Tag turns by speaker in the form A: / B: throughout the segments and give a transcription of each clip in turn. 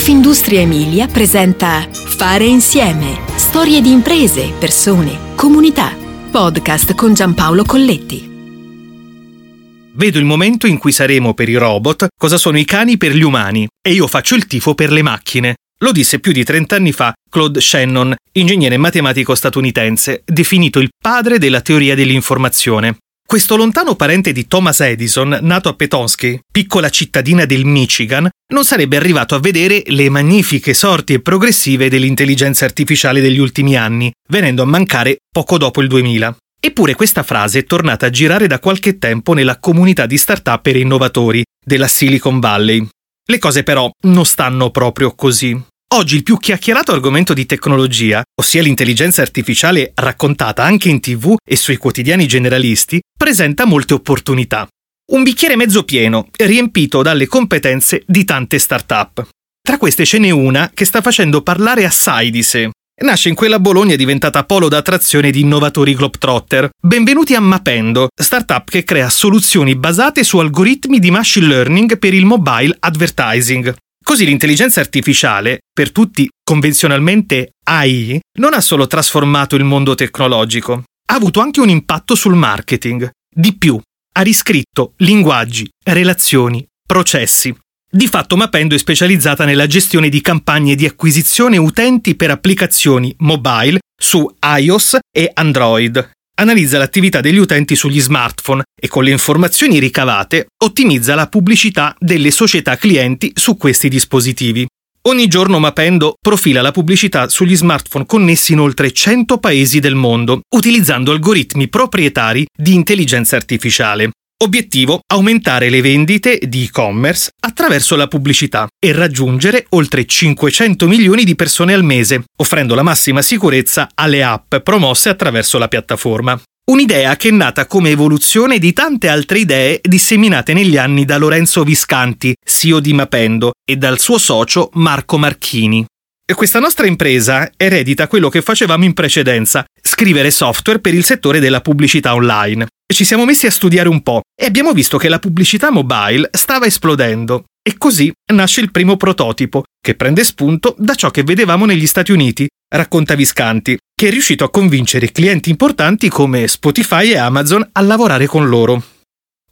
A: Confindustria Emilia presenta Fare insieme. Storie di imprese, persone, comunità. Podcast con Giampaolo Colletti.
B: Vedo il momento in cui saremo per i robot cosa sono i cani per gli umani e io faccio il tifo per le macchine. Lo disse più di 30 anni fa Claude Shannon, ingegnere matematico statunitense, definito il padre della teoria dell'informazione. Questo lontano parente di Thomas Edison, nato a Petonsky, piccola cittadina del Michigan, non sarebbe arrivato a vedere le magnifiche sorti e progressive dell'intelligenza artificiale degli ultimi anni, venendo a mancare poco dopo il 2000. Eppure questa frase è tornata a girare da qualche tempo nella comunità di start-up e innovatori della Silicon Valley. Le cose però non stanno proprio così. Oggi il più chiacchierato argomento di tecnologia, ossia l'intelligenza artificiale raccontata anche in tv e sui quotidiani generalisti, presenta molte opportunità. Un bicchiere mezzo pieno, riempito dalle competenze di tante start-up. Tra queste ce n'è una che sta facendo parlare assai di sé. Nasce in quella Bologna diventata polo d'attrazione di innovatori globetrotter. Benvenuti a Mapendo, startup che crea soluzioni basate su algoritmi di machine learning per il mobile advertising. Così l'intelligenza artificiale, per tutti convenzionalmente AI, non ha solo trasformato il mondo tecnologico, ha avuto anche un impatto sul marketing. Di più, ha riscritto linguaggi, relazioni, processi. Di fatto Mapendo è specializzata nella gestione di campagne di acquisizione utenti per applicazioni mobile su iOS e Android analizza l'attività degli utenti sugli smartphone e con le informazioni ricavate ottimizza la pubblicità delle società clienti su questi dispositivi. Ogni giorno Mapendo profila la pubblicità sugli smartphone connessi in oltre 100 paesi del mondo, utilizzando algoritmi proprietari di intelligenza artificiale. Obiettivo aumentare le vendite di e-commerce attraverso la pubblicità e raggiungere oltre 500 milioni di persone al mese, offrendo la massima sicurezza alle app promosse attraverso la piattaforma. Un'idea che è nata come evoluzione di tante altre idee disseminate negli anni da Lorenzo Viscanti, CEO di Mapendo, e dal suo socio Marco Marchini. Questa nostra impresa eredita quello che facevamo in precedenza, scrivere software per il settore della pubblicità online. Ci siamo messi a studiare un po' e abbiamo visto che la pubblicità mobile stava esplodendo. E così nasce il primo prototipo, che prende spunto da ciò che vedevamo negli Stati Uniti, racconta Viscanti, che è riuscito a convincere clienti importanti come Spotify e Amazon a lavorare con loro.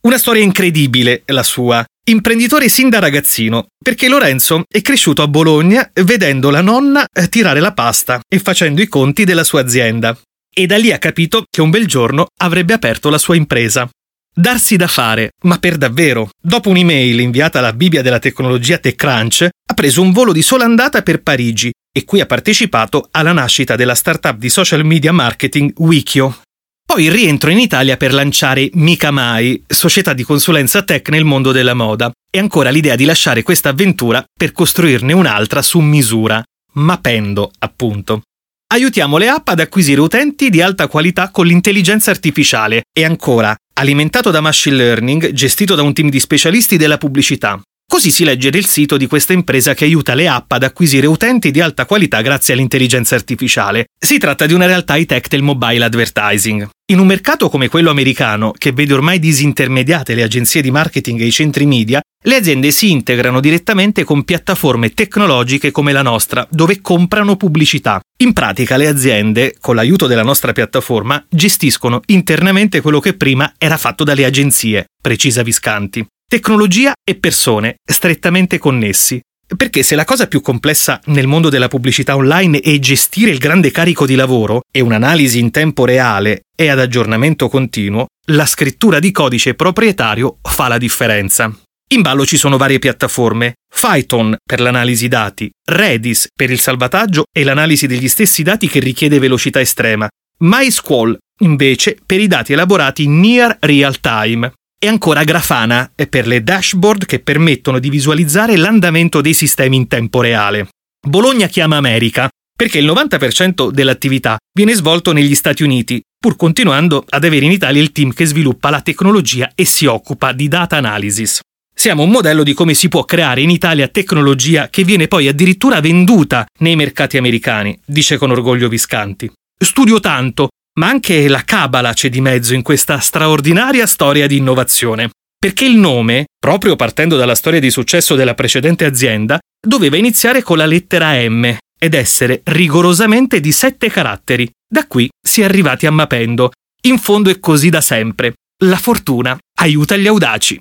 B: Una storia incredibile, la sua. Imprenditore sin da ragazzino, perché Lorenzo è cresciuto a Bologna vedendo la nonna eh, tirare la pasta e facendo i conti della sua azienda. E da lì ha capito che un bel giorno avrebbe aperto la sua impresa. Darsi da fare, ma per davvero. Dopo un'email inviata alla Bibbia della tecnologia TechCrunch, ha preso un volo di sola andata per Parigi e qui ha partecipato alla nascita della startup di social media marketing Wikio. Poi rientro in Italia per lanciare Mica Mai, società di consulenza tech nel mondo della moda, e ancora l'idea di lasciare questa avventura per costruirne un'altra su misura, Mapendo, appunto. Aiutiamo le app ad acquisire utenti di alta qualità con l'intelligenza artificiale e ancora, alimentato da machine learning, gestito da un team di specialisti della pubblicità. Così si legge del sito di questa impresa che aiuta le app ad acquisire utenti di alta qualità grazie all'intelligenza artificiale. Si tratta di una realtà high-tech del mobile advertising. In un mercato come quello americano, che vede ormai disintermediate le agenzie di marketing e i centri media, le aziende si integrano direttamente con piattaforme tecnologiche come la nostra, dove comprano pubblicità. In pratica le aziende, con l'aiuto della nostra piattaforma, gestiscono internamente quello che prima era fatto dalle agenzie, precisa Viscanti. Tecnologia e persone strettamente connessi. Perché se la cosa più complessa nel mondo della pubblicità online è gestire il grande carico di lavoro e un'analisi in tempo reale e ad aggiornamento continuo, la scrittura di codice proprietario fa la differenza. In ballo ci sono varie piattaforme, Python per l'analisi dati, Redis per il salvataggio e l'analisi degli stessi dati che richiede velocità estrema, MySQL invece per i dati elaborati in near real time e ancora Grafana per le dashboard che permettono di visualizzare l'andamento dei sistemi in tempo reale. Bologna chiama America perché il 90% dell'attività viene svolto negli Stati Uniti, pur continuando ad avere in Italia il team che sviluppa la tecnologia e si occupa di data analysis. Siamo un modello di come si può creare in Italia tecnologia che viene poi addirittura venduta nei mercati americani, dice con orgoglio Viscanti. Studio tanto, ma anche la cabala c'è di mezzo in questa straordinaria storia di innovazione. Perché il nome, proprio partendo dalla storia di successo della precedente azienda, doveva iniziare con la lettera M ed essere rigorosamente di sette caratteri. Da qui si è arrivati a Mapendo. In fondo è così da sempre. La fortuna aiuta gli audaci.